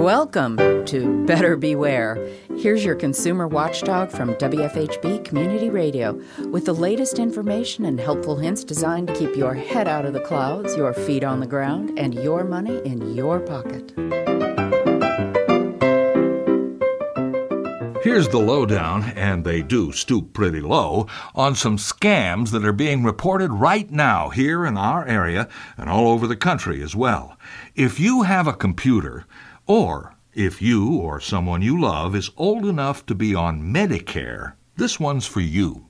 Welcome to Better Beware. Here's your consumer watchdog from WFHB Community Radio with the latest information and helpful hints designed to keep your head out of the clouds, your feet on the ground, and your money in your pocket. Here's the lowdown, and they do stoop pretty low, on some scams that are being reported right now here in our area and all over the country as well. If you have a computer, or if you or someone you love is old enough to be on Medicare, this one's for you.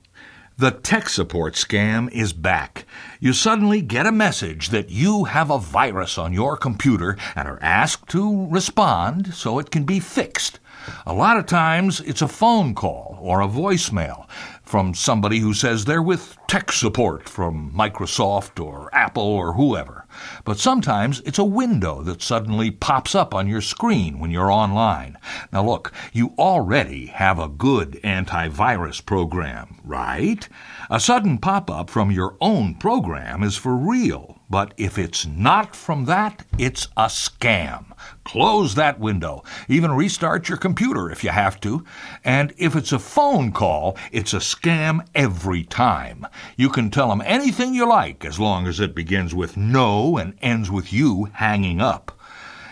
The tech support scam is back. You suddenly get a message that you have a virus on your computer and are asked to respond so it can be fixed. A lot of times it's a phone call or a voicemail from somebody who says they're with tech support from Microsoft or Apple or whoever. But sometimes it's a window that suddenly pops up on your screen when you're online. Now look, you already have a good antivirus program, right? A sudden pop up from your own program is for real. But if it's not from that, it's a scam. Close that window. Even restart your computer if you have to. And if it's a phone call, it's a scam every time. You can tell them anything you like as long as it begins with no and ends with you hanging up.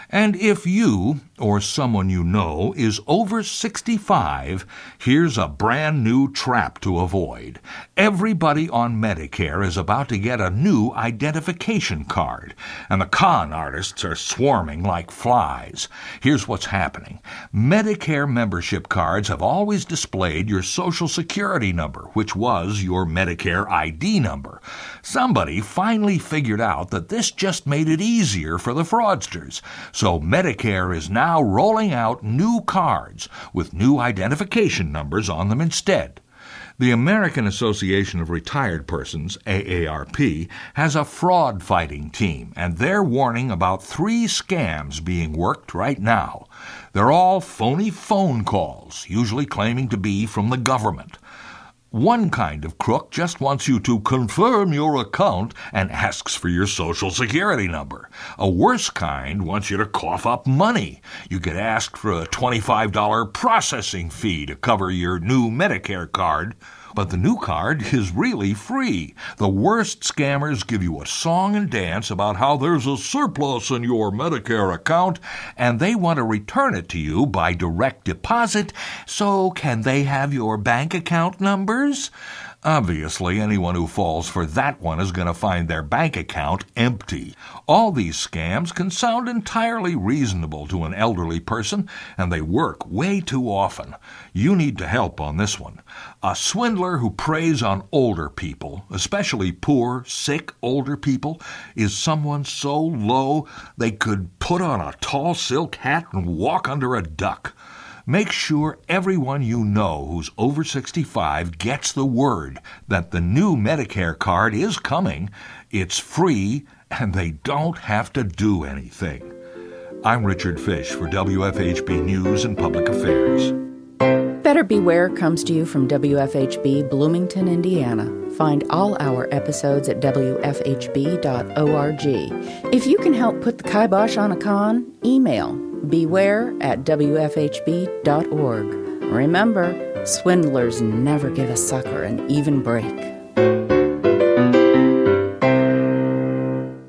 And if you, or someone you know, is over 65, here's a brand new trap to avoid. Everybody on Medicare is about to get a new identification card, and the con artists are swarming like flies. Here's what's happening Medicare membership cards have always displayed your Social Security number, which was your Medicare ID number. Somebody finally figured out that this just made it easier for the fraudsters. So Medicare is now rolling out new cards with new identification numbers on them instead. The American Association of Retired Persons, AARP, has a fraud fighting team, and they're warning about three scams being worked right now. They're all phony phone calls, usually claiming to be from the government. One kind of crook just wants you to confirm your account and asks for your social security number. A worse kind wants you to cough up money. You get asked for a $25 processing fee to cover your new Medicare card. But the new card is really free. The worst scammers give you a song and dance about how there's a surplus in your Medicare account, and they want to return it to you by direct deposit, so can they have your bank account numbers? Obviously, anyone who falls for that one is going to find their bank account empty. All these scams can sound entirely reasonable to an elderly person, and they work way too often. You need to help on this one. A swindler who preys on older people, especially poor, sick older people, is someone so low they could put on a tall silk hat and walk under a duck. Make sure everyone you know who's over 65 gets the word that the new Medicare card is coming, it's free, and they don't have to do anything. I'm Richard Fish for WFHB News and Public Affairs. Better Beware comes to you from WFHB Bloomington, Indiana. Find all our episodes at WFHB.org. If you can help put the kibosh on a con, email beware at WFHB.org. Remember, swindlers never give a sucker an even break.